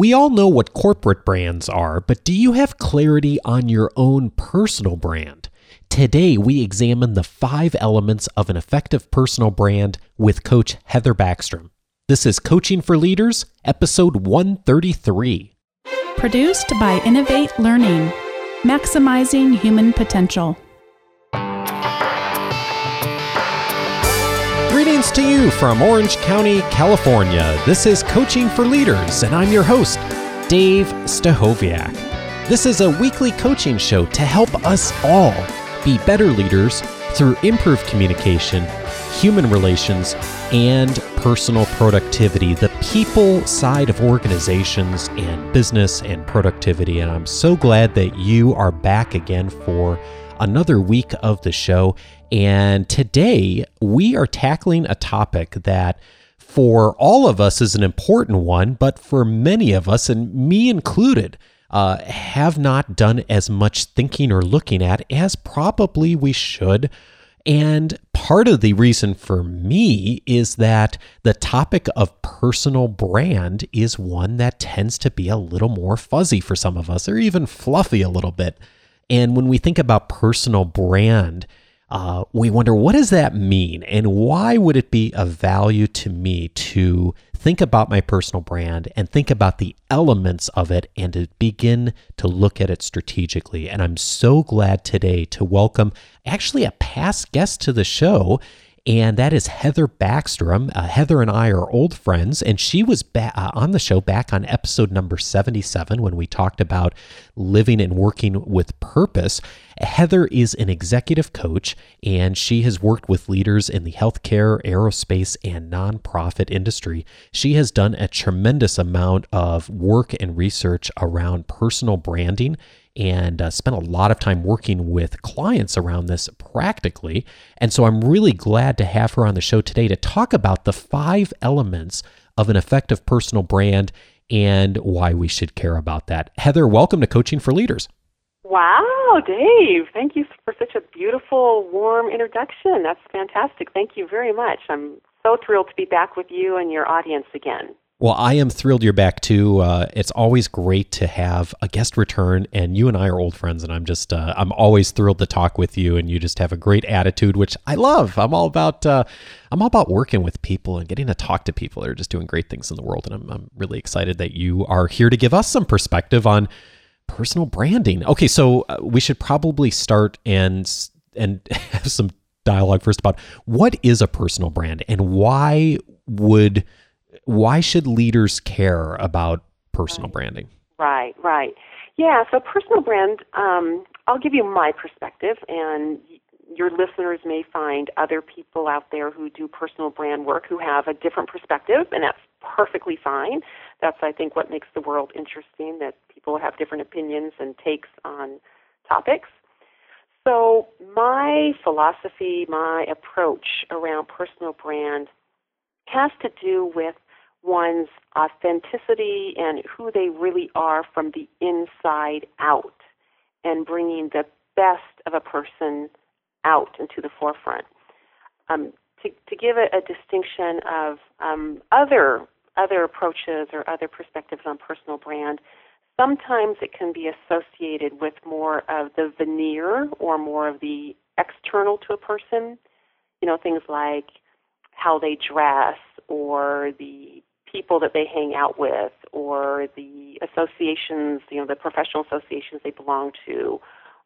We all know what corporate brands are, but do you have clarity on your own personal brand? Today, we examine the five elements of an effective personal brand with Coach Heather Backstrom. This is Coaching for Leaders, episode 133. Produced by Innovate Learning, maximizing human potential. Greetings to you from Orange County, California. This is Coaching for Leaders, and I'm your host, Dave Stachowiak. This is a weekly coaching show to help us all be better leaders through improved communication, human relations, and personal productivity, the people side of organizations and business and productivity. And I'm so glad that you are back again for another week of the show. And today we are tackling a topic that for all of us is an important one, but for many of us, and me included, uh, have not done as much thinking or looking at as probably we should. And part of the reason for me is that the topic of personal brand is one that tends to be a little more fuzzy for some of us, or even fluffy a little bit. And when we think about personal brand, uh, we wonder what does that mean? And why would it be of value to me to think about my personal brand and think about the elements of it and to begin to look at it strategically? And i'm so glad today to welcome actually a past guest to the show and that is Heather Backstrom. Uh, Heather and I are old friends, and she was ba- uh, on the show back on episode number 77 when we talked about living and working with purpose. Heather is an executive coach, and she has worked with leaders in the healthcare, aerospace, and nonprofit industry. She has done a tremendous amount of work and research around personal branding and uh, spent a lot of time working with clients around this practically. And so I'm really glad to have her on the show today to talk about the five elements of an effective personal brand and why we should care about that. Heather, welcome to Coaching for Leaders. Wow, Dave. Thank you for such a beautiful, warm introduction. That's fantastic. Thank you very much. I'm so thrilled to be back with you and your audience again. Well, I am thrilled you're back too. Uh, it's always great to have a guest return, and you and I are old friends, and I'm just uh, I'm always thrilled to talk with you, and you just have a great attitude, which I love. I'm all about uh, I'm all about working with people and getting to talk to people that are just doing great things in the world, and I'm I'm really excited that you are here to give us some perspective on personal branding. Okay, so uh, we should probably start and and have some dialogue first about what is a personal brand and why would why should leaders care about personal right. branding? Right, right. Yeah, so personal brand, um, I'll give you my perspective, and your listeners may find other people out there who do personal brand work who have a different perspective, and that's perfectly fine. That's, I think, what makes the world interesting that people have different opinions and takes on topics. So, my philosophy, my approach around personal brand has to do with one's authenticity and who they really are from the inside out and bringing the best of a person out into the forefront. Um, to, to give a, a distinction of um, other other approaches or other perspectives on personal brand, sometimes it can be associated with more of the veneer or more of the external to a person. You know, things like how they dress or the people that they hang out with or the associations, you know, the professional associations they belong to,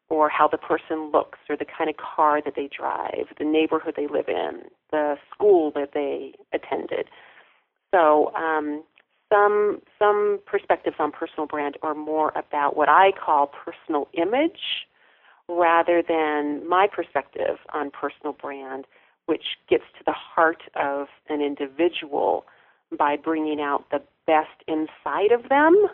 or how the person looks or the kind of car that they drive, the neighborhood they live in, the school that they attended. So, um, some some perspectives on personal brand are more about what I call personal image rather than my perspective on personal brand, which gets to the heart of an individual by bringing out the best inside of them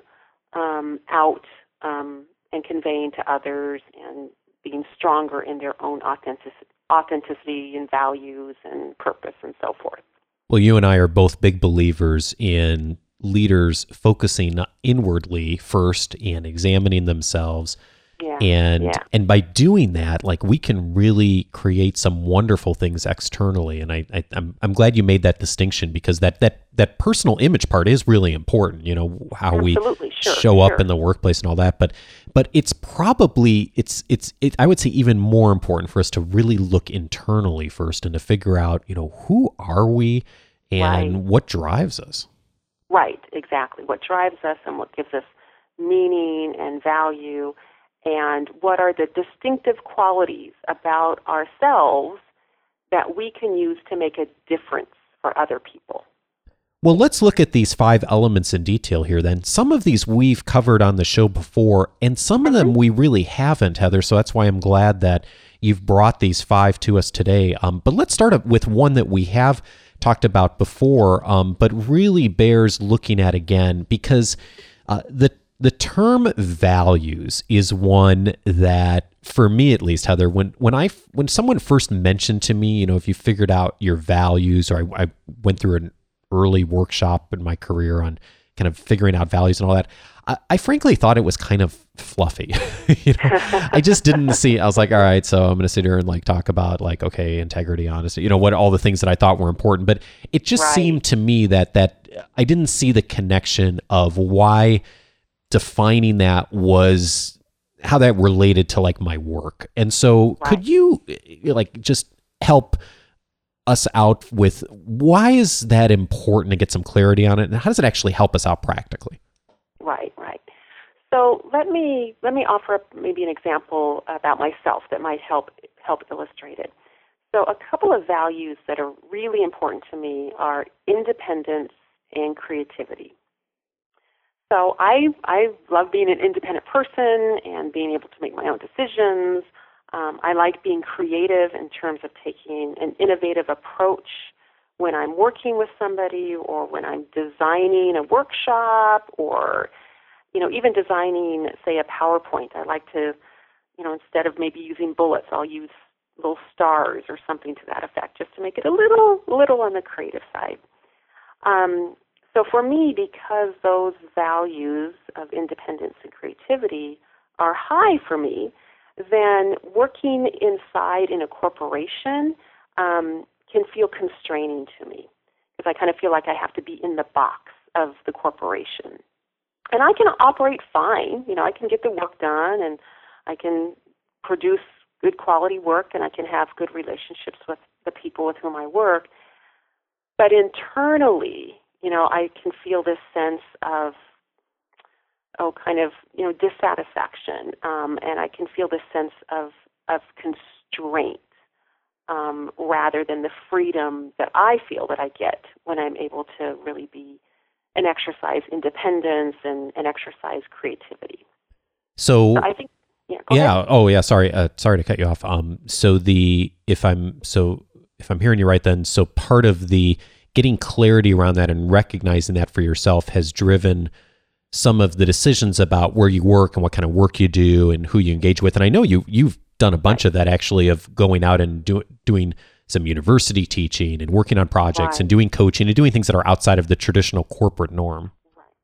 um, out um, and conveying to others and being stronger in their own authenticity, authenticity and values and purpose and so forth. Well, you and I are both big believers in leaders focusing inwardly first and examining themselves Yeah. And yeah. and by doing that, like we can really create some wonderful things externally. And I, I I'm I'm glad you made that distinction because that that that personal image part is really important. You know how Absolutely. we Sure, show up in the workplace and all that. But but it's probably it's it's it, I would say even more important for us to really look internally first and to figure out you know who are we and Right. what drives us. Right, exactly. What drives us and what gives us meaning and value, and what are the distinctive qualities about ourselves that we can use to make a difference for other people. Well, let's look at these five elements in detail here then. Some of these we've covered on the show before, and some of them we really haven't, Heather. So that's why I'm glad that you've brought these five to us today. Um, but let's start up with one that we have talked about before, um, but really bears looking at again because uh, the the term values is one that for me at least heather when when i when someone first mentioned to me you know if you figured out your values or i, I went through an early workshop in my career on kind of figuring out values and all that i, I frankly thought it was kind of fluffy you know i just didn't see i was like all right so i'm going to sit here and like talk about like okay integrity honesty you know what all the things that i thought were important but it just Right. seemed to me that that i didn't see the connection of why defining that was how that related to like my work. And so Right. could you eh, like just help us out with why is that important to get some clarity on it and how does it actually help us out practically? Right, right. So let me let me offer up maybe an example about myself that might help help illustrate it. So a couple of values that are really important to me are independence and creativity. So I I love being an independent person and being able to make my own decisions. Um, I like being creative in terms of taking an innovative approach when I'm working with somebody or when I'm designing a workshop or you know even designing say a PowerPoint. I like to you know instead of maybe using bullets, I'll use little stars or something to that effect just to make it a little little on the creative side. Um, so for me, because those values of independence and creativity are high for me, then working inside in a corporation um, can feel constraining to me because I kind of feel like I have to be in the box of the corporation. And I can operate fine. You know, I can get the work done and I can produce good quality work and I can have good relationships with the people with whom I work. But internally, you know, I can feel this sense of, oh, kind of, you know, dissatisfaction, um, and I can feel this sense of of constraint um, rather than the freedom that I feel that I get when I'm able to really be and exercise independence and, and exercise creativity. So So I think, yeah, yeah. ahead. Oh, yeah. Sorry. Uh, sorry to cut you off. Um. So the if I'm so if I'm hearing you right, then so part of the getting clarity around that and recognizing that for yourself has driven some of the decisions about where you work and what kind of work you do and who you engage with. And I know you you've done a bunch of that actually of going out and do, doing some university teaching and working on projects Right. and doing coaching and doing things that are outside of the traditional corporate norm.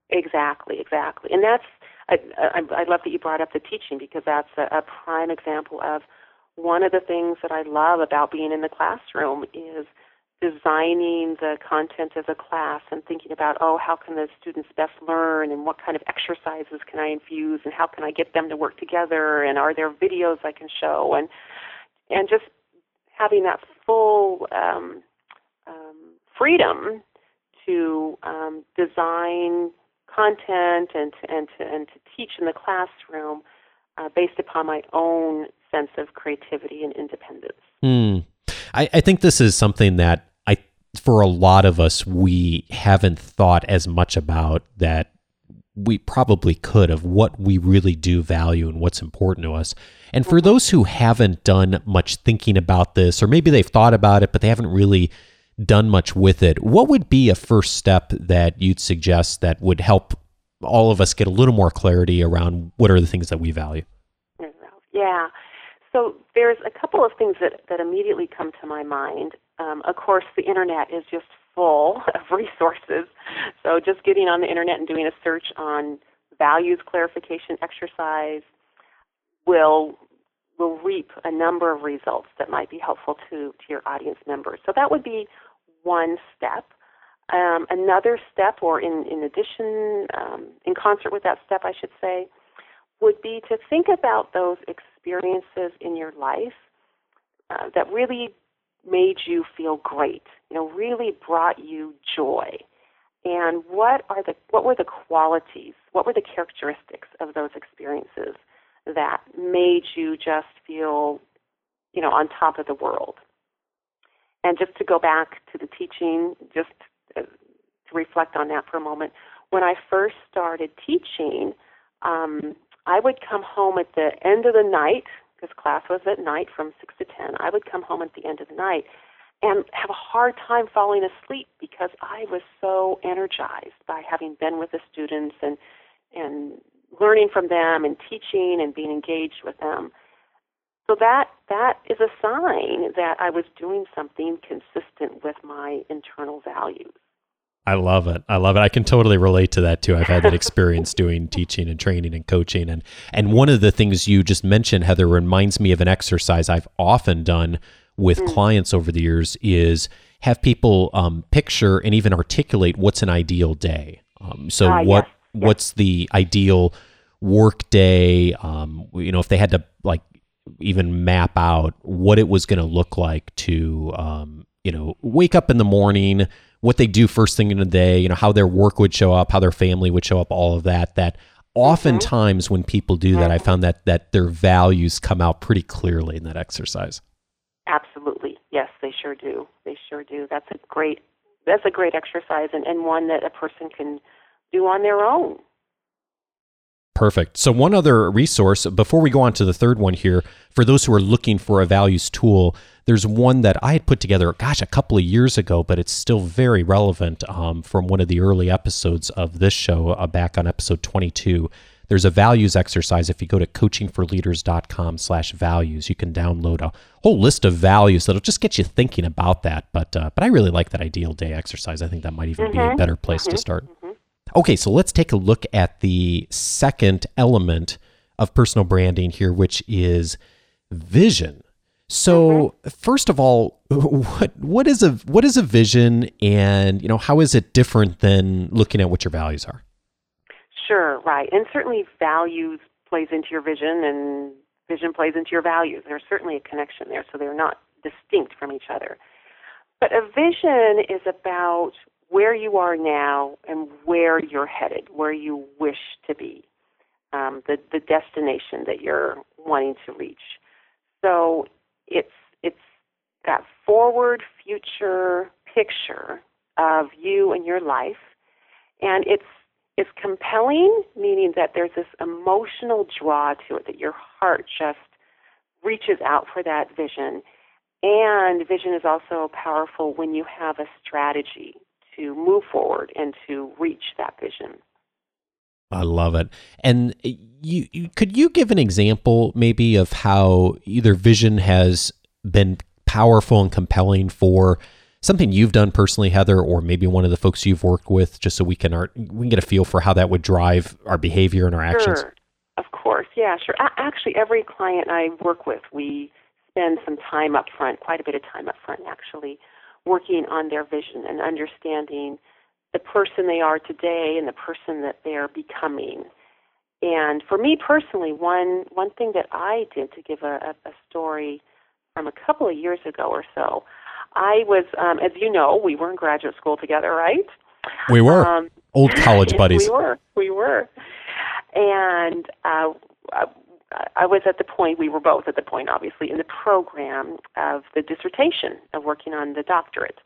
Exactly, exactly. And that's, I, I, I love that you brought up the teaching because that's a, a prime example of one of the things that I love about being in the classroom is designing the content of the class and thinking about, oh, how can the students best learn and what kind of exercises can I infuse and how can I get them to work together and are there videos I can show and and just having that full um, um, freedom to um, design content and to, and to and to teach in the classroom uh, based upon my own sense of creativity and independence. Hmm. I, I think this is something that for a lot of us, we haven't thought as much about that we probably could of what we really do value and what's important to us. And for those who haven't done much thinking about this, or maybe they've thought about it, but they haven't really done much with it, what would be a first step that you'd suggest that would help all of us get a little more clarity around what are the things that we value? Yeah. So there's a couple of things that, that immediately come to my mind. Um, of course, the internet is just full of resources. So just getting on the internet and doing a search on values clarification exercise will will reap a number of results that might be helpful to, to your audience members. So that would be one step. Um, another step, or in, in addition, um, in concert with that step, I should say, would be to think about those experiences in your life uh, that really made you feel great, you know, really brought you joy. And what are the what were the qualities? What were the characteristics of those experiences that made you just feel, you know, on top of the world? And just to go back to the teaching, just to reflect on that for a moment, when I first started teaching, um, I would come home at the end of the night because class was at night from 6 to 10. I would come home at the end of the night and have a hard time falling asleep because I was so energized by having been with the students and and learning from them and teaching and being engaged with them. So that that is a sign that I was doing something consistent with my internal values. I love it. I love it. I can totally relate to that too. I've had that experience doing teaching and training and coaching and and one of the things you just mentioned Heather reminds me of an exercise I've often done with mm. clients over the years is have people um, picture and even articulate what's an ideal day. Um, so uh, what yes. what's the ideal work day? Um, you know, if they had to like even map out what it was going to look like to um, you know wake up in the morning what they do first thing in the day, you know, how their work would show up, how their family would show up, all of that. That mm-hmm. oftentimes mm-hmm. when people do that, I found that that their values come out pretty clearly in that exercise. Absolutely. Yes, they sure do. They sure do. That's a great that's a great exercise and, and one that a person can do on their own. Perfect. So, one other resource before we go on to the third one here, for those who are looking for a values tool, there's one that I had put together, gosh, a couple of years ago, but it's still very relevant um, from one of the early episodes of this show, uh, back on episode 22. There's a values exercise. If you go to coachingforleaders.com slash values, you can download a whole list of values that'll just get you thinking about that. But uh, but I really like that ideal day exercise. I think that might even mm-hmm. be a mm-hmm. better place mm-hmm. to start. Mm-hmm. Okay, so let's take a look at the second element of personal branding here, which is vision. So, mm-hmm. first of all, what what is a what is a vision, and you know how is it different than looking at what your values are? Sure, right, and certainly values plays into your vision, and vision plays into your values. There's certainly a connection there, so they're not distinct from each other. But a vision is about where you are now and where you're headed, where you wish to be, um, the the destination that you're wanting to reach. So it's it's that forward future picture of you and your life, and it's it's compelling, meaning that there's this emotional draw to it that your heart just reaches out for that vision. And vision is also powerful when you have a strategy to move forward and to reach that vision. I love it. And eh, you, you, could you give an example maybe of how either vision has been powerful and compelling for something you've done personally, Heather, or maybe one of the folks you've worked with, just so we can we can get a feel for how that would drive our behavior and our actions? Sure. Of course, yeah, sure. Actually, every client I work with, we spend some time up front, quite a bit of time up front, actually, working on their vision and understanding the person they are today and the person that they're becoming. And for me personally, one one thing that I did to give a, a, a story from a couple of years ago or so, I was, um, as you know, we were in graduate school together, right? We were um, old college buddies. we were, we were, and uh, I was at the point, we were both at the point, obviously, in the program of the dissertation of working on the doctorate.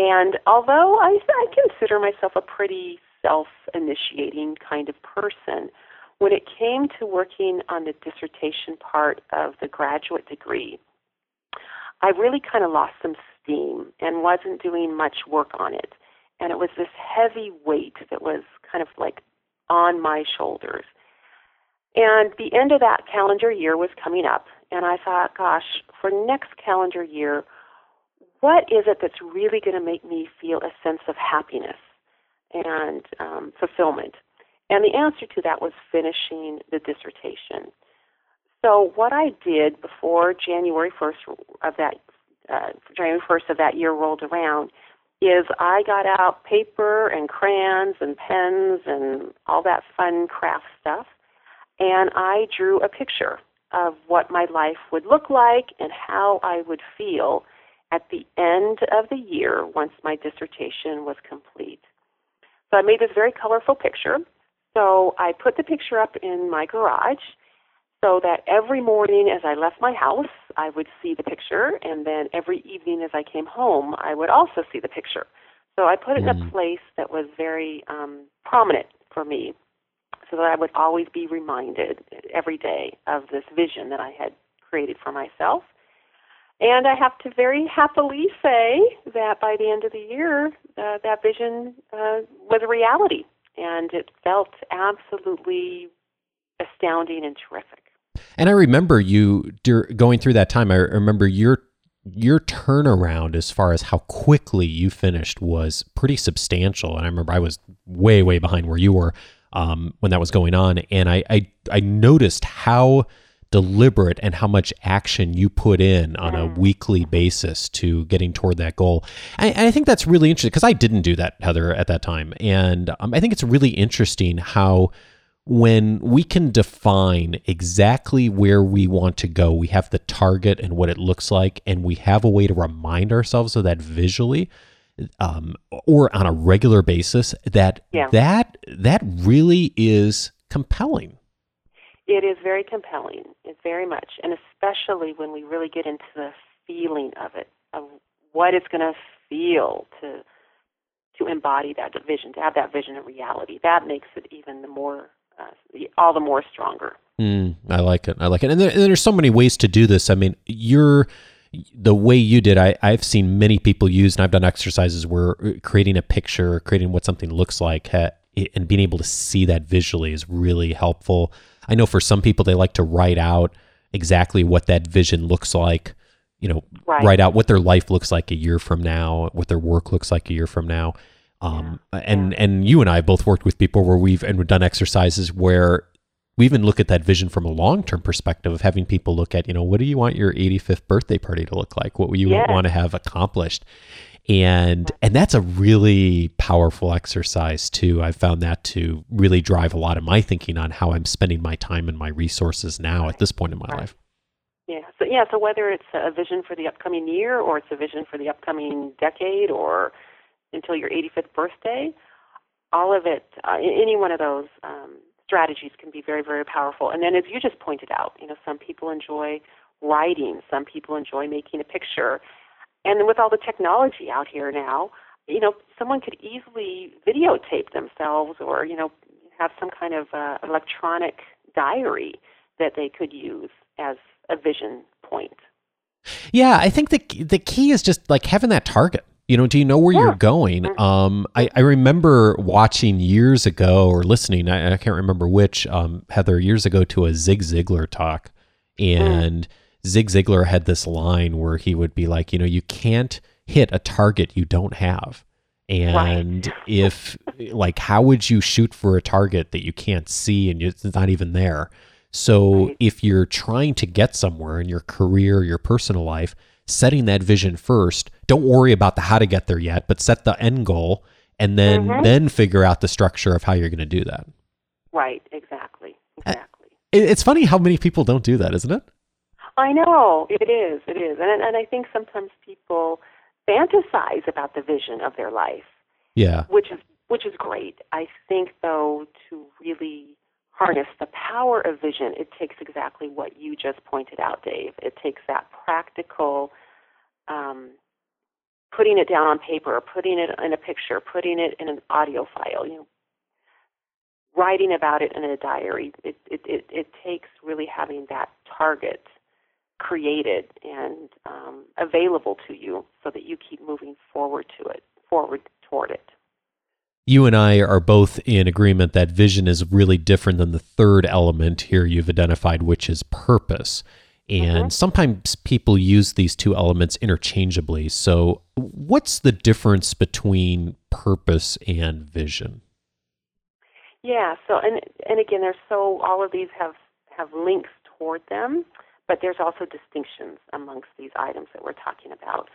And although I, I consider myself a pretty self initiating kind of person, when it came to working on the dissertation part of the graduate degree, I really kind of lost some steam and wasn't doing much work on it. And it was this heavy weight that was kind of like on my shoulders. And the end of that calendar year was coming up, and I thought, gosh, for next calendar year, what is it that's really going to make me feel a sense of happiness and um, fulfillment? And the answer to that was finishing the dissertation. So what I did before January 1st of that uh, January 1st of that year rolled around is I got out paper and crayons and pens and all that fun craft stuff, and I drew a picture of what my life would look like and how I would feel at the end of the year once my dissertation was complete. So I made this very colorful picture. So I put the picture up in my garage so that every morning as I left my house, I would see the picture, and then every evening as I came home, I would also see the picture. So I put it mm. in a mm. place that was very um, prominent for me so that I would always be reminded every day of this vision that I had created for myself. And I have to very happily say that by the end of the year, uh, that vision uh, was a reality, and it felt absolutely astounding and terrific. And I remember you going through that time. I remember your your turnaround as far as how quickly you finished was pretty substantial. And I remember I was way way behind where you were um, when that was going on, and I, I I noticed how deliberate and how much action you put in on a weekly basis to getting toward that goal. And I, think that's really interesting because I didn't do that, Heather, at that time. And um, I think it's really interesting how when we can define exactly where we want to go, we have the target and what it looks like, and we have a way to remind ourselves of that visually um, or on a regular basis, that yeah. that that really is compelling. It is very compelling. It's very much, and especially when we really get into the feeling of it, of what it's going to feel to to embody that vision, to have that vision in reality. That makes it even the more uh, all the more stronger. Mm, I like it. I like it. And, there, and there's so many ways to do this. I mean, you're the way you did. I, I've seen many people use, and I've done exercises where uh, creating a picture, creating what something looks like, ha, and being able to see that visually is really helpful. I know for some people they like to write out exactly what that vision looks like. You know, right. write out what their life looks like a year from now, what their work looks like a year from now. Um, yeah. and yeah. and you and I both worked with people where we've and we've done exercises where we even look at that vision from a long term perspective of having people look at you know what do you want your 85th birthday party to look like? What do you yeah. want to have accomplished? And and that's a really powerful exercise too. I've found that to really drive a lot of my thinking on how I'm spending my time and my resources now at this point in my right. life. Yeah. So yeah. So whether it's a vision for the upcoming year, or it's a vision for the upcoming decade, or until your 85th birthday. All of it, uh, any one of those um, strategies can be very, very powerful. And then, as you just pointed out, you know, some people enjoy writing, some people enjoy making a picture, and with all the technology out here now, you know, someone could easily videotape themselves, or you know, have some kind of uh, electronic diary that they could use as a vision point. Yeah, I think the the key is just like having that target. You know, do you know where yeah. you're going? Mm-hmm. Um, I, I remember watching years ago or listening, I, I can't remember which, um, Heather, years ago to a Zig Ziglar talk. And mm. Zig Ziglar had this line where he would be like, you know, you can't hit a target you don't have. And right. if, like, how would you shoot for a target that you can't see and it's not even there? So right. if you're trying to get somewhere in your career, your personal life, setting that vision first. Don't worry about the how to get there yet, but set the end goal and then mm-hmm. then figure out the structure of how you're going to do that. Right, exactly. Exactly. It's funny how many people don't do that, isn't it? I know, it is. It is. And and I think sometimes people fantasize about the vision of their life. Yeah. Which is which is great. I think though to really harness the power of vision, it takes exactly what you just pointed out, Dave. It takes that practical um, putting it down on paper, putting it in a picture, putting it in an audio file, you know, writing about it in a diary. It, it, it, it takes really having that target created and um, available to you so that you keep moving forward to it, forward toward it you and I are both in agreement that vision is really different than the third element here you've identified, which is purpose. And mm-hmm. sometimes people use these two elements interchangeably. So, what's the difference between purpose and vision? Yeah. So, and and again, there's so all of these have have links toward them, but there's also distinctions amongst these items that we're talking about.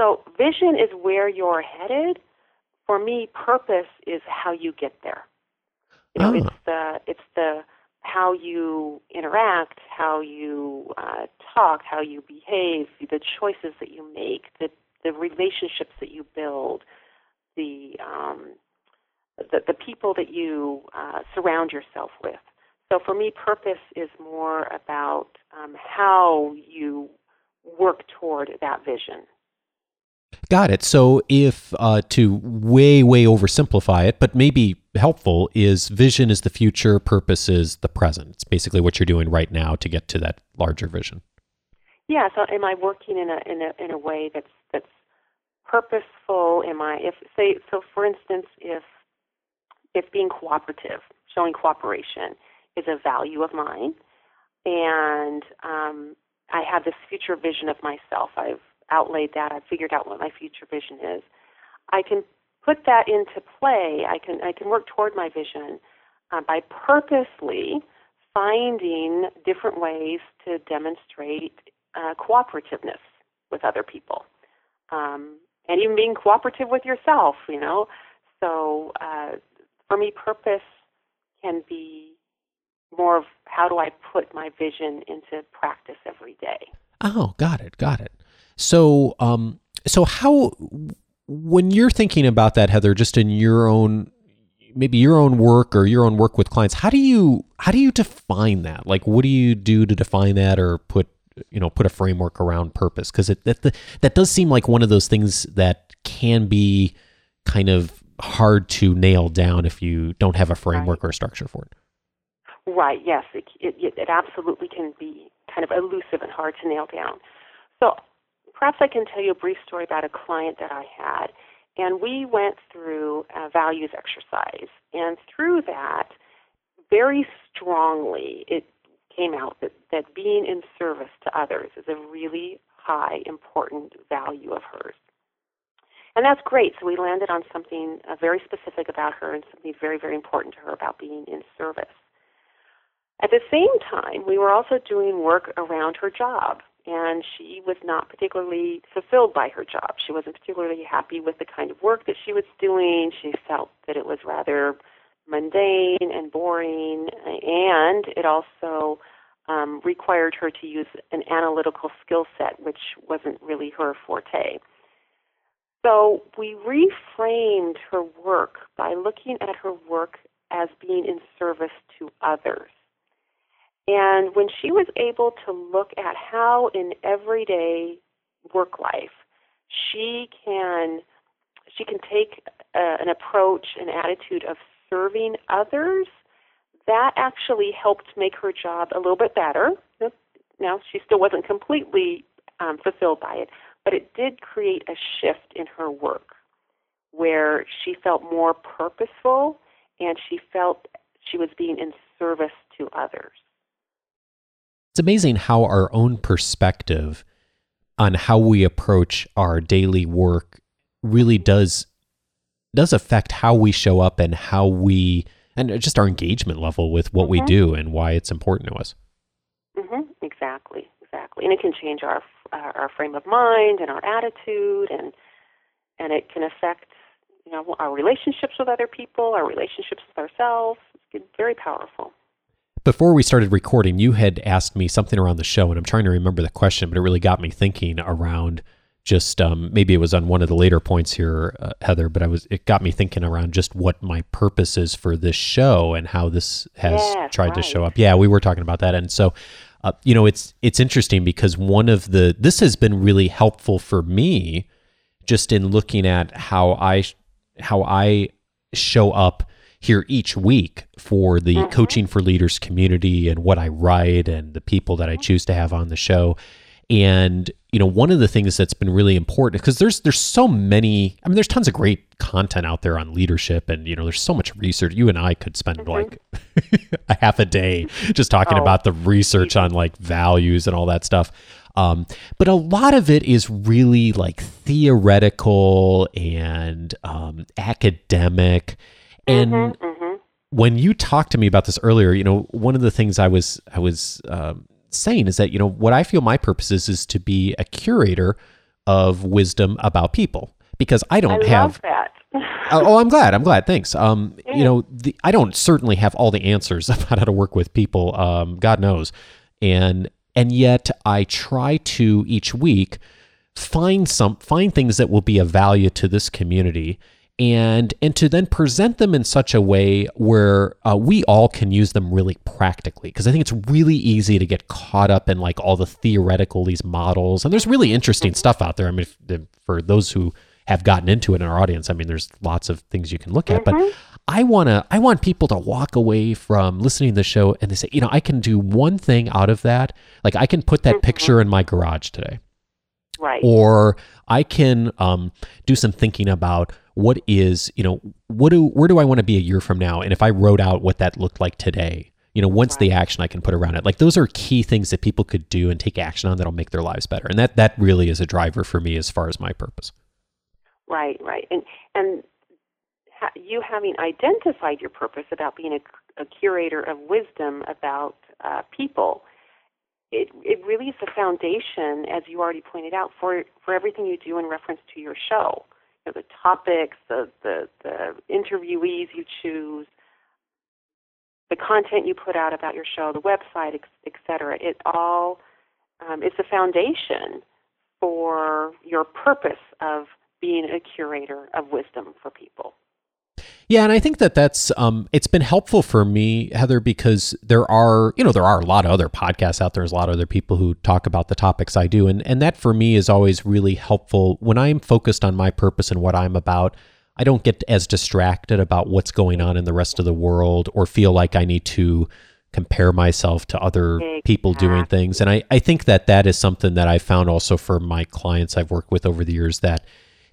So vision is where you're headed. For me, purpose is how you get there. You know, Ah. it's the it's the how you interact, how you uh, talk, how you behave, the choices that you make, the the relationships that you build, the um, the, the people that you uh, surround yourself with. So for me, purpose is more about um, how you work toward that vision. Got it. So, if uh, to way, way oversimplify it, but maybe helpful, is vision is the future, purpose is the present. It's basically what you're doing right now to get to that larger vision. Yeah. So am I working in a in a in a way that's that's purposeful? Am I if say so for instance if if being cooperative, showing cooperation is a value of mine, and um, I have this future vision of myself. I've outlaid that. I've figured out what my future vision is. I can put that into play. I can I can work toward my vision uh, by purposely finding different ways to demonstrate uh, cooperativeness with other people, um, and even being cooperative with yourself. You know, so uh, for me, purpose can be more of how do I put my vision into practice every day. Oh, got it, got it. So, um, so how when you're thinking about that, Heather, just in your own maybe your own work or your own work with clients, how do you how do you define that? Like, what do you do to define that, or put you know put a framework around purpose? Because it that that does seem like one of those things that can be kind of hard to nail down if you don't have a framework or a structure for it. Right. Yes, it, it it absolutely can be kind of elusive and hard to nail down. So perhaps I can tell you a brief story about a client that I had, and we went through a values exercise, and through that, very strongly, it came out that that being in service to others is a really high, important value of hers. And that's great. So we landed on something uh, very specific about her and something very, very important to her about being in service. At the same time, we were also doing work around her job, and she was not particularly fulfilled by her job. She wasn't particularly happy with the kind of work that she was doing. She felt that it was rather mundane and boring, and it also um, required her to use an analytical skill set, which wasn't really her forte. So we reframed her work by looking at her work as being in service to others. And when she was able to look at how in everyday work life she can she can take uh, an approach, an attitude of serving others, that actually helped make her job a little bit better. Now she still wasn't completely um, fulfilled by it, but it did create a shift in her work where she felt more purposeful and she felt she was being in service to others. It's amazing how our own perspective on how we approach our daily work really does does affect how we show up and how we and just our engagement level with what we Mhm. do and why it's important to us. hmm Exactly, exactly, and it can change our uh, our frame of mind and our attitude, and and it can affect you know our relationships with other people, our relationships with ourselves. It's very powerful. Before we started recording, you had asked me something around the show, and I'm trying to remember the question, but it really got me thinking around just um, maybe it was on one of the later points here, uh, Heather, but I was it got me thinking around just what my purpose is for this show and how this has Yes, tried to show up. Yeah, we were talking about that, and so uh, you know it's it's interesting because one of the this has been really helpful for me just in looking at how I how I show up here each week for the Mhm. coaching for leaders community and what I write and the people that I choose to have on the show. And you know, one of the things that's been really important because there's there's so many. I mean, there's tons of great content out there on leadership, and you know, there's so much research. You and I could spend like a half a day just talking Oh, about the research on like values and all that stuff. Um, but a lot of it is really like theoretical and um, academic. And hmm hmm when you talked to me about this earlier, you know, one of the things I was I was um, saying is that you know what I feel my purpose is is to be a curator of wisdom about people because I don't I have that. oh, oh, I'm glad. I'm glad. Thanks. Um, yeah. you know, the, I don't certainly have all the answers about how to work with people. Um, God knows, and and yet I try to each week find some find things that will be of value to this community and and to then present them in such a way where uh, we all can use them really practically. Because i think it's really easy to get caught up in like all the theoretical these models and there's really interesting stuff out there. I mean if, if, for those who have gotten into it in our audience i mean there's lots of things you can look at mm-hmm. but i want to i want people to walk away from listening to the show and they say you know i can do one thing out of that. Like i can put that mm-hmm. picture in my garage today. Right. Or i can um, do some thinking about what is you know what do where do I want to be a year from now? And if I wrote out what that looked like today, you know, what's right. the action I can put around it? Like those are key things that people could do and take action on that'll make their lives better. And that that really is a driver for me as far as my purpose. Right, right, and and ha- you having identified your purpose about being a, a curator of wisdom about uh, people. It, it really is the foundation, as you already pointed out, for, for everything you do in reference to your show the topics, the, the, the interviewees you choose, the content you put out about your show, the website, et cetera. It all um, is the foundation for your purpose of being a curator of wisdom for people. Yeah, and I think that that's um, it's been helpful for me, Heather, because there are you know there are a lot of other podcasts out there. There's a lot of other people who talk about the topics I do, and and that for me is always really helpful when I'm focused on my purpose and what I'm about. I don't get as distracted about what's going on in the rest of the world or feel like I need to compare myself to other people doing things. And I, I think that that is something that I found also for my clients I've worked with over the years that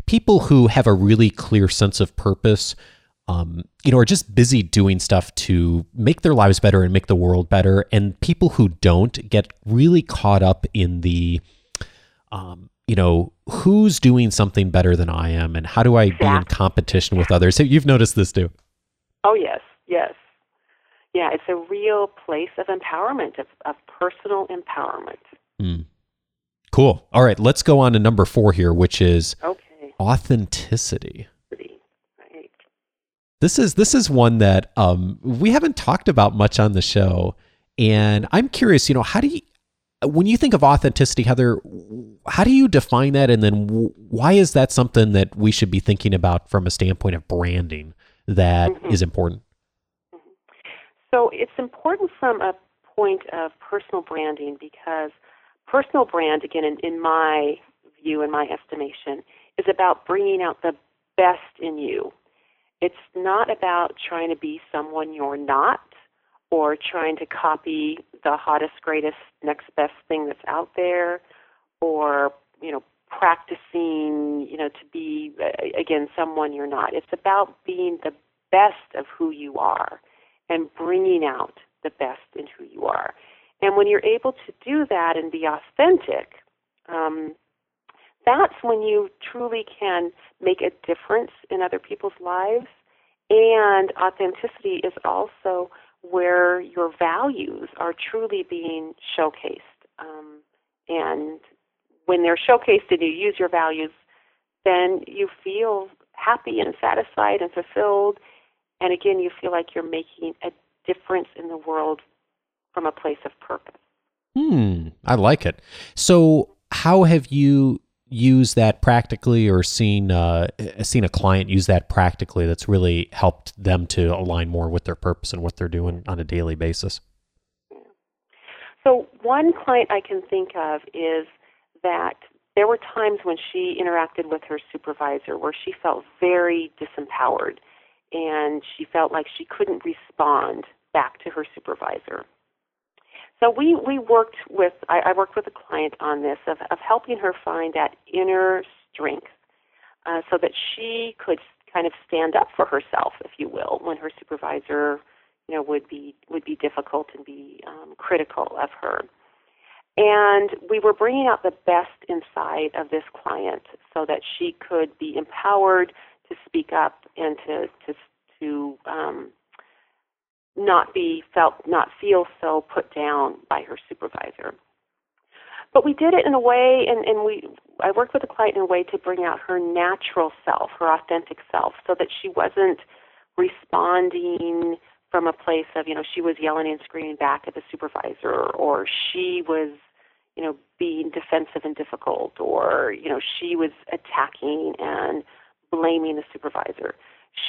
people who have a really clear sense of purpose um, you know, are just busy doing stuff to make their lives better and make the world better. And people who don't get really caught up in the, um, you know, who's doing something better than I am and how do I be in competition with others? So you've noticed this too. Oh, yes, yes. Yeah, it's a real place of empowerment, of, of personal empowerment. Mm. Cool. All right, let's go on to number four here, which is okay. authenticity. This is this is one that um, we haven't talked about much on the show, and I'm curious. You know, how do you when you think of authenticity, Heather, how do you define that? And then why is that something that we should be thinking about from a standpoint of branding that mm-hmm. is important? Mm-hmm. So it's important from a point of personal branding because personal brand, again, in, in my view, in my estimation, is about bringing out the best in you. It's not about trying to be someone you're not or trying to copy the hottest, greatest, next best thing that's out there or, you know, practicing, you know, to be, again, someone you're not. It's about being the best of who you are and bringing out the best in who you are. And when you're able to do that and be authentic, um, that's when you truly can make a difference in other people's lives. And authenticity is also where your values are truly being showcased. Um, and when they're showcased and you use your values, then you feel happy and satisfied and fulfilled. And again, you feel like you're making a difference in the world from a place of purpose. Hmm, I like it. So, how have you use that practically or seen uh, seen a client use that practically that's really helped them to align more with their purpose and what they're doing on a daily basis? So one client I can think of is that there were times when she interacted with her supervisor where she felt very disempowered and she felt like she couldn't respond back to her supervisor. So we, we worked with, I, I worked with a client on this of, of helping her find that inner strength uh, so that she could kind of stand up for herself, if you will, when her supervisor, you know, would be would be difficult and be um, critical of her. And we were bringing out the best inside of this client so that she could be empowered to speak up and to to to um, not be felt not feel so put down by her supervisor. But we did it in a way and, and we I worked with the client in a way to bring out her natural self, her authentic self, so that she wasn't responding from a place of, you know, she was yelling and screaming back at the supervisor or she was, you know, being defensive and difficult or, you know, she was attacking and blaming the supervisor.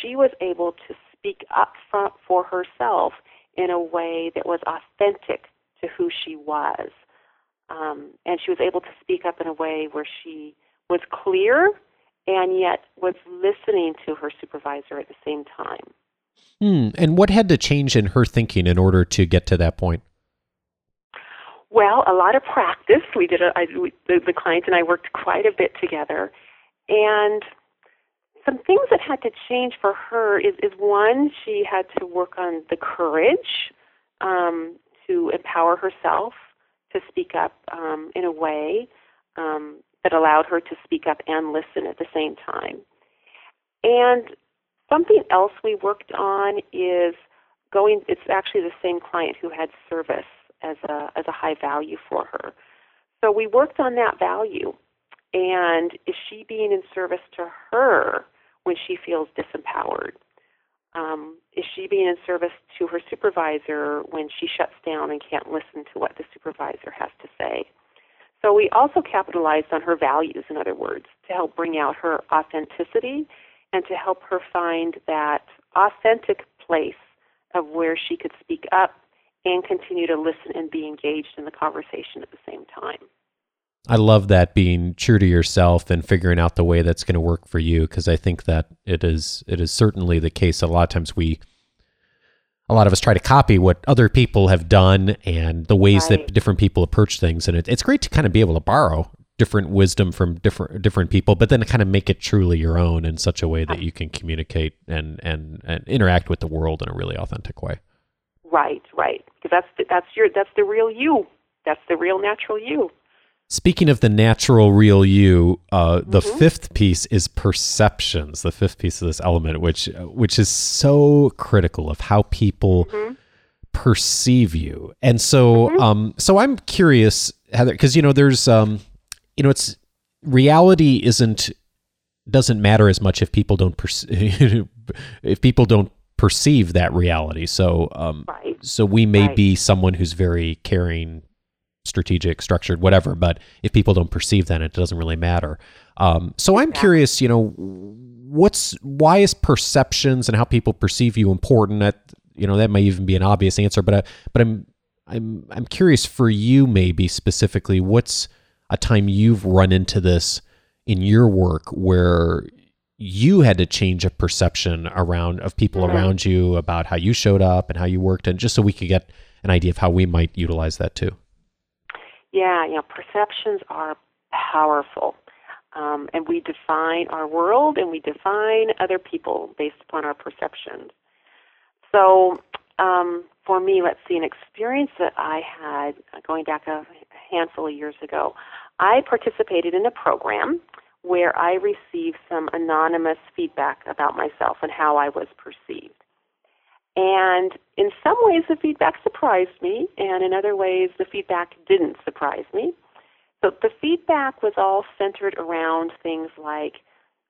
She was able to speak up for, for herself in a way that was authentic to who she was. Um, and she was able to speak up in a way where she was clear and yet was listening to her supervisor at the same time. Hmm. And what had to change in her thinking in order to get to that point? Well, a lot of practice. We did. A, I, we, the, the client and I worked quite a bit together, and some things that had to change for her is, is one, she had to work on the courage um, to empower herself to speak up um, in a way um, that allowed her to speak up and listen at the same time. And something else we worked on is going. It's actually the same client who had service as a as a high value for her. So we worked on that value. And is she being in service to her when she feels disempowered? Um, is she being in service to her supervisor when she shuts down and can't listen to what the supervisor has to say? So we also capitalized on her values, in other words, to help bring out her authenticity and to help her find that authentic place of where she could speak up and continue to listen and be engaged in the conversation at the same time. I love that being true to yourself and figuring out the way that's going to work for you because I think that it is it is certainly the case. A lot of times we a lot of us try to copy what other people have done and the ways right. that different people approach things and it, it's great to kind of be able to borrow different wisdom from different different people but then kind of make it truly your own in such a way that you can communicate and and and interact with the world in a really authentic way right right because that's the, that's your that's the real you that's the real natural you Speaking of the natural real you, uh, the mm-hmm. fifth piece is perceptions. The fifth piece of this element, which which is so critical of how people mm-hmm. perceive you. And so, mm-hmm. um, so I'm curious, Heather, because you know, there's, um, you know, it's reality isn't doesn't matter as much if people don't perceive if people don't perceive that reality. So, um, right. so we may right. be someone who's very caring, strategic, structured, whatever. But if people don't perceive that, it doesn't really matter. Um, so I'm yeah. curious, you know, what's why is perceptions and how people perceive you important? That you know that may even be an obvious answer, but I, but I'm I'm I'm curious for you maybe specifically, what's a time you've run into this in your work where you had to change a perception around of people mm-hmm. around you about how you showed up and how you worked and just so we could get an idea of how we might utilize that too yeah, you know, perceptions are powerful. Um, and we define our world and we define other people based upon our perceptions. So, um, for me, let's see, an experience that I had going back a handful of years ago, I participated in a program where I received some anonymous feedback about myself and how I was perceived. And in some ways, the feedback surprised me, and in other ways, the feedback didn't surprise me. But the feedback was all centered around things like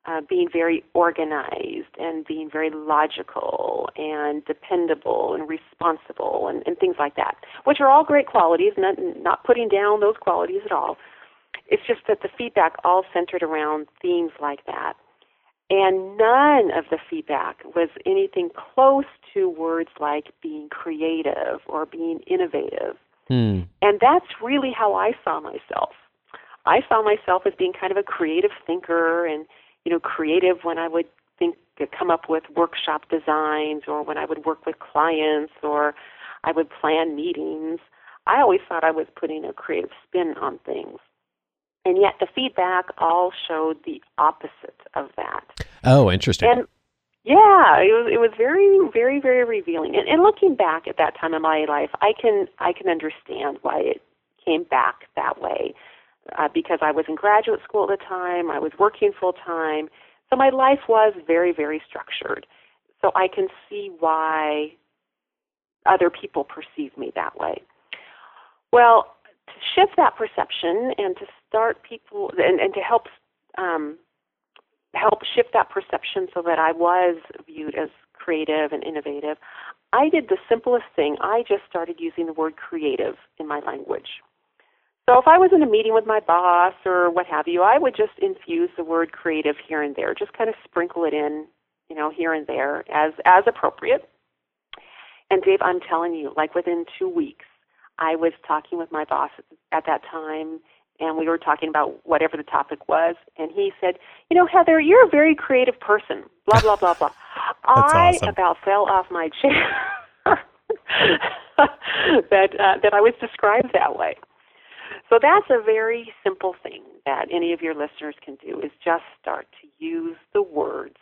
uh, being very organized and being very logical and dependable and responsible and, and things like that, which are all great qualities, not, not putting down those qualities at all. It's just that the feedback all centered around themes like that. And none of the feedback was anything close to words like being creative or being innovative. Hmm. And that's really how I saw myself. I saw myself as being kind of a creative thinker and, you know, creative when I would think come up with workshop designs or when I would work with clients or I would plan meetings. I always thought I was putting a creative spin on things. And yet the feedback all showed the opposite of that. Oh, interesting. And yeah, it was it was very very very revealing. And, and looking back at that time in my life, I can I can understand why it came back that way. Uh, because I was in graduate school at the time, I was working full time, so my life was very very structured. So I can see why other people perceive me that way. Well, to shift that perception and to start people and, and to help um, help shift that perception so that I was viewed as creative and innovative, I did the simplest thing. I just started using the word creative in my language. So if I was in a meeting with my boss or what have you, I would just infuse the word creative here and there, just kind of sprinkle it in, you know, here and there as as appropriate. And Dave, I'm telling you, like within two weeks, I was talking with my boss at that time, and we were talking about whatever the topic was, and he said, "You know, Heather, you're a very creative person." Blah blah blah blah. I awesome. about fell off my chair that uh, that I was described that way. So that's a very simple thing that any of your listeners can do is just start to use the words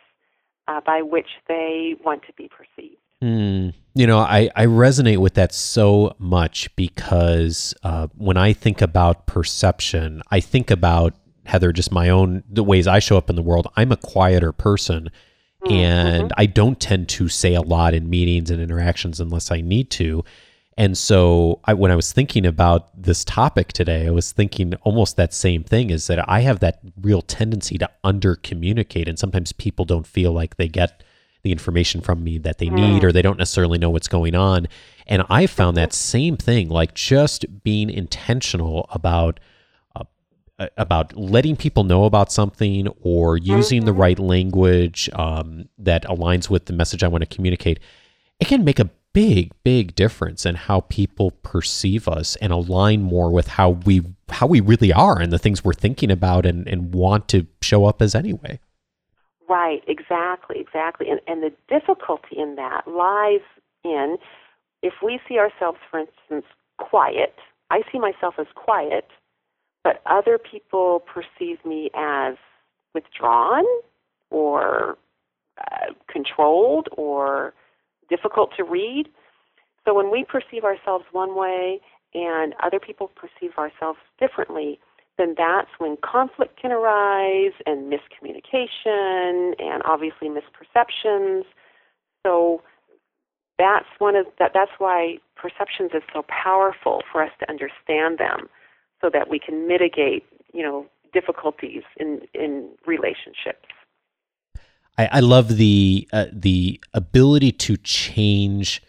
uh, by which they want to be perceived. Mm, you know, I, I resonate with that so much because uh, when I think about perception, I think about Heather, just my own the ways I show up in the world. I'm a quieter person, and I don't tend to say a lot in meetings and interactions unless I need to. And so, I, when I was thinking about this topic today, I was thinking almost that same thing: is that I have that real tendency to under communicate, and sometimes people don't feel like they get the information from me that they need or they don't necessarily know what's going on. And i found that same thing like just being intentional about uh, about letting people know about something or using the right language um, that aligns with the message i want to communicate. It can make a big big difference in how people perceive us and align more with how we how we really are and the things we're thinking about and, and want to show up as anyway Right, exactly, exactly. And, and the difficulty in that lies in if we see ourselves, for instance, quiet, I see myself as quiet, but other people perceive me as withdrawn or uh, controlled or difficult to read. So when we perceive ourselves one way and other people perceive ourselves differently, then that's when conflict can arise and miscommunication and obviously misperceptions. So that's one of that that's why perceptions is so powerful for us to understand them so that we can mitigate, you know, difficulties in in relationships. I, I love the uh, the ability to change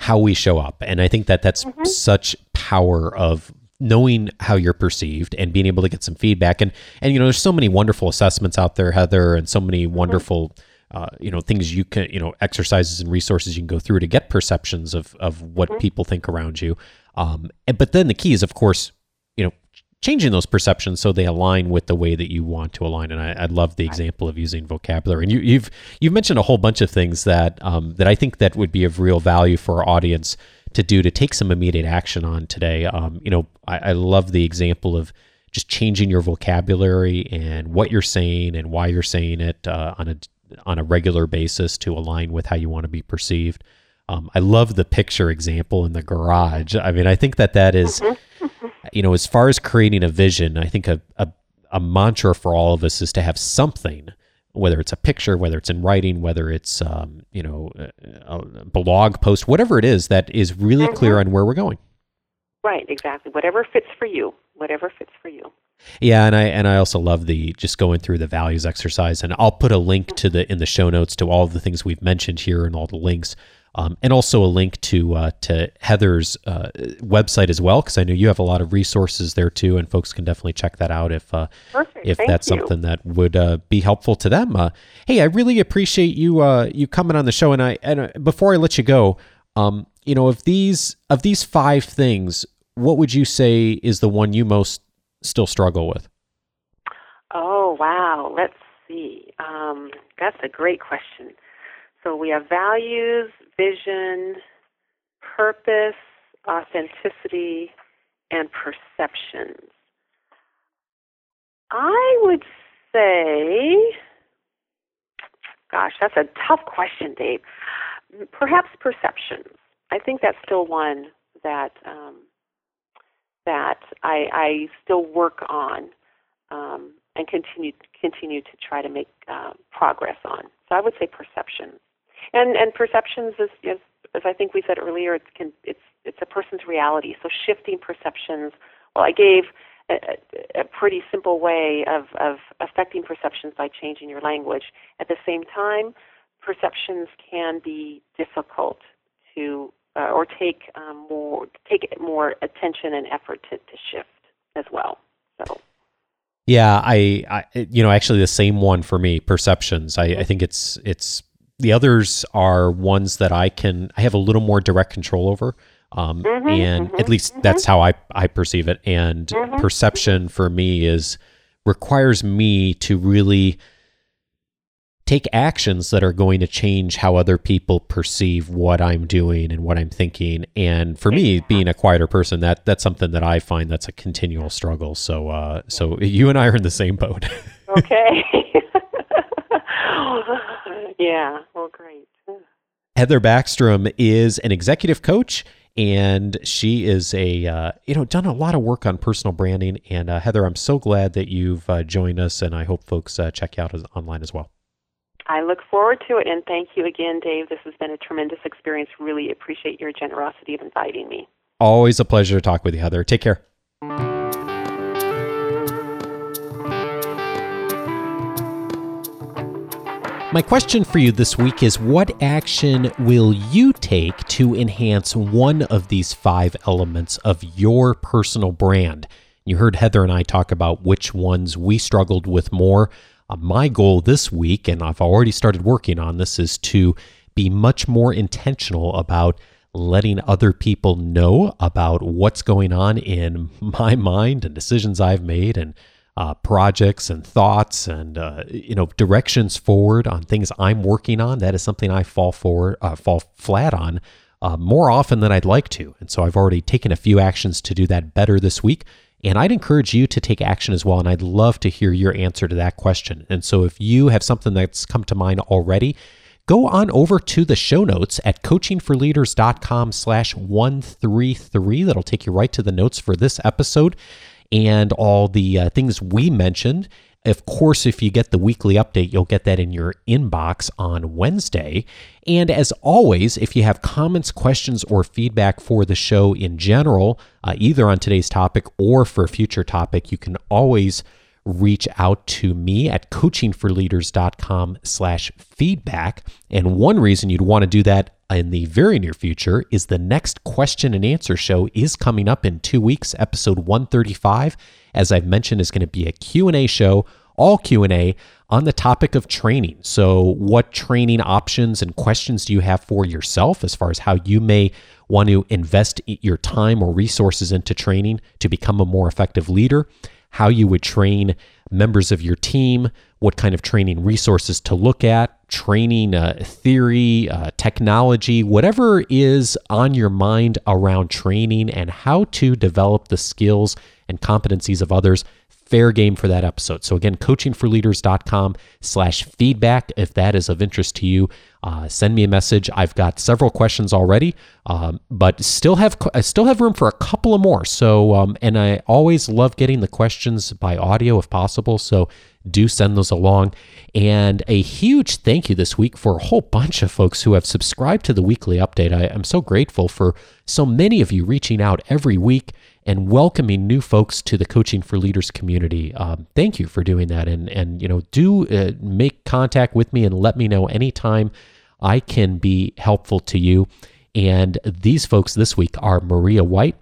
how we show up, and I think that that's mm-hmm. such power of knowing how you're perceived and being able to get some feedback. And and you know there's so many wonderful assessments out there heather and so many mm-hmm. wonderful uh, you know things you can you know exercises and resources you can go through to get perceptions of of what mm-hmm. people think around you. Um, and, but then the key is of course you know changing those perceptions so they align with the way that you want to align. And i, I love the example of using vocabulary. And you, you've you've mentioned a whole bunch of things that um, that i think that would be of real value for our audience to do to take some immediate action on today. Um, you know, I, I love the example of just changing your vocabulary and what you're saying and why you're saying it uh, on a on a regular basis to align with how you want to be perceived. Um, I love the picture example in the garage. I mean, I think that that is, you know, as far as creating a vision, I think a, a, a mantra for all of us is to have something whether it's a picture, whether it's in writing, whether it's um, you know a, blog post, whatever it is that is really mm-hmm. clear on where we're going. Right, exactly. Whatever fits for you. Whatever fits for you. Yeah, and I and I also love the just going through the values exercise, and I'll put a link to the in the show notes to all of the things we've mentioned here and all the links. Um, and also a link to uh, to Heather's uh, website as well, because I know you have a lot of resources there too, and folks can definitely check that out if uh, if Thank that's you. something that would uh, be helpful to them. Uh, hey, I really appreciate you uh, you coming on the show, and I and before I let you go, um, you know, of these of these five things, what would you say is the one you most still struggle with? Oh wow, let's see. Um, that's a great question. So we have values, vision, purpose, authenticity, and perceptions. I would say, gosh, that's a tough question, Dave. Perhaps perceptions. I think that's still one that um, that I, I still work on um, and continue continue to try to make uh, progress on. So I would say perceptions. And and perceptions is, is as I think we said earlier, it can it's it's a person's reality. So shifting perceptions. Well, I gave a, a pretty simple way of, of affecting perceptions by changing your language. At the same time, perceptions can be difficult to uh, or take um, more take more attention and effort to, to shift as well. So. Yeah, I, I, you know, actually the same one for me. Perceptions. I, I think it's it's the others are ones that I can I have a little more direct control over. Um, mm-hmm, and mm-hmm, at least mm-hmm. that's how I, I perceive it. And mm-hmm, perception for me is requires me to really take actions that are going to change how other people perceive what I'm doing and what I'm thinking. And for me, being a quieter person, that that's something that I find that's a continual struggle. So uh, so you and I are in the same boat. okay. yeah. Well, great. Heather Backstrom is an executive coach and she is a uh, you know done a lot of work on personal branding. And uh, Heather, I'm so glad that you've uh, joined us, and I hope folks uh, check you out as, online as well. I look forward to it, and thank you again, Dave. This has been a tremendous experience. Really appreciate your generosity of inviting me. Always a pleasure to talk with you, Heather. Take care. My question for you this week is What action will you take to enhance one of these five elements of your personal brand? You heard Heather and I talk about which ones we struggled with more. Uh, my goal this week, and I've already started working on this, is to be much more intentional about letting other people know about what's going on in my mind and decisions I've made and uh, projects and thoughts and uh, you know directions forward on things I'm working on. That is something I fall forward, uh, fall flat on uh, more often than I'd like to. And so I've already taken a few actions to do that better this week. And I'd encourage you to take action as well. And I'd love to hear your answer to that question. And so if you have something that's come to mind already, go on over to the show notes at coachingforleaders.com slash 133. That'll take you right to the notes for this episode and all the uh, things we mentioned. Of course, if you get the weekly update, you'll get that in your inbox on Wednesday. And as always, if you have comments, questions, or feedback for the show in general, uh, either on today's topic or for a future topic, you can always reach out to me at coachingforleaders.com slash feedback. And one reason you'd want to do that in the very near future is the next question and answer show is coming up in two weeks, episode 135. As I've mentioned, is going to be a Q&A show, all Q&A on the topic of training. So what training options and questions do you have for yourself as far as how you may want to invest your time or resources into training to become a more effective leader? how you would train members of your team, what kind of training resources to look at, training uh, theory, uh, technology, whatever is on your mind around training and how to develop the skills and competencies of others fair game for that episode. So again, coachingforleaders.com slash feedback. If that is of interest to you, uh, send me a message. I've got several questions already, um, but still have I still have room for a couple of more. So um, and I always love getting the questions by audio if possible. So do send those along. And a huge thank you this week for a whole bunch of folks who have subscribed to the weekly update. I, am so grateful for so many of you reaching out every week and welcoming new folks to the Coaching for Leaders community. Um, thank you for doing that, and and you know do uh, make contact with me and let me know anytime I can be helpful to you. And these folks this week are Maria White.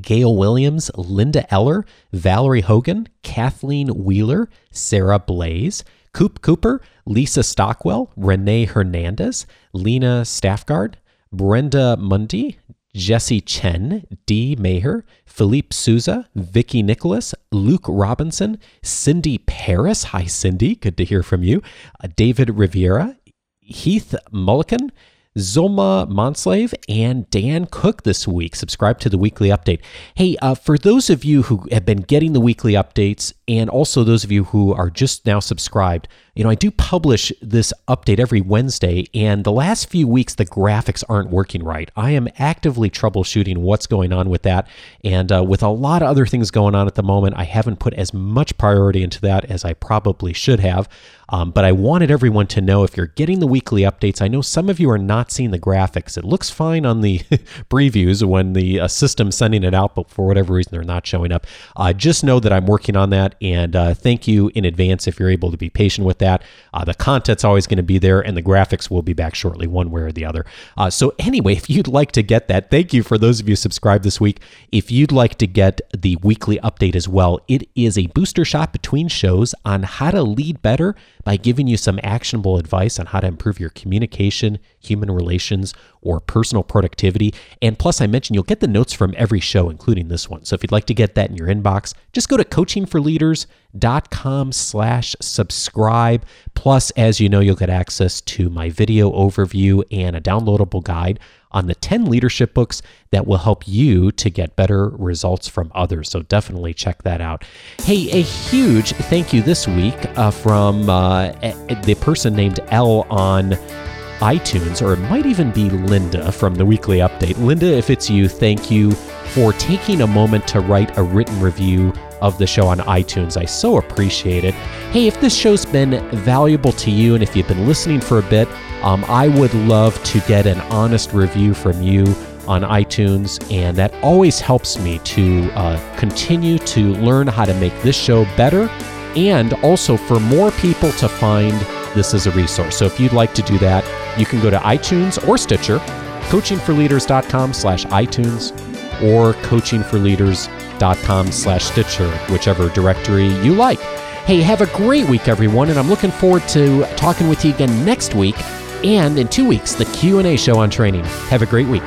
Gail Williams, Linda Eller, Valerie Hogan, Kathleen Wheeler, Sarah Blaze, Coop Cooper, Lisa Stockwell, Renee Hernandez, Lena Staffgard, Brenda Mundy, Jesse Chen, D. Maher, Philippe Souza, Vicky Nicholas, Luke Robinson, Cindy Paris. Hi, Cindy. Good to hear from you. Uh, David Riviera, Heath Mulliken, Zoma Monsalve, and Dan Cook this week. Subscribe to the weekly update. Hey, uh, for those of you who have been getting the weekly updates, and also those of you who are just now subscribed. You know, I do publish this update every Wednesday, and the last few weeks the graphics aren't working right. I am actively troubleshooting what's going on with that, and uh, with a lot of other things going on at the moment, I haven't put as much priority into that as I probably should have. Um, but I wanted everyone to know if you're getting the weekly updates. I know some of you are not seeing the graphics. It looks fine on the previews when the uh, system's sending it out, but for whatever reason they're not showing up. Uh, just know that I'm working on and uh, thank you in advance if you're able to be patient with that. Uh, the content's always going to be there, and the graphics will be back shortly, one way or the other. Uh, so anyway, if you'd like to get that, thank you for those of you subscribed this week. If you'd like to get the weekly update as well, it is a booster shot between shows on how to lead better by giving you some actionable advice on how to improve your communication, human relations, or personal productivity. And plus, I mentioned you'll get the notes from every show, including this one. So if you'd like to get that in your inbox, just go to coachingforleaders.com slash subscribe. Plus, as you know, you'll get access to my video overview and a downloadable guide on the 10 leadership books that will help you to get better results from others. So definitely check that out. Hey, a huge thank you this week uh, from uh, the person named L on iTunes, or it might even be Linda from the weekly update. Linda, if it's you, thank you for taking a moment to write a written review of the show on iTunes. I so appreciate it. Hey, if this show's been valuable to you and if you've been listening for a bit, um, I would love to get an honest review from you on iTunes, and that always helps me to uh, continue to learn how to make this show better and also for more people to find this as a resource. So if you'd like to do that, you can go to iTunes or Stitcher, coachingforleaders.com slash iTunes or coachingforleaders.com slash Stitcher, whichever directory you like. Hey, have a great week, everyone, and I'm looking forward to talking with you again next week and in two weeks, the Q&A show on training. Have a great week.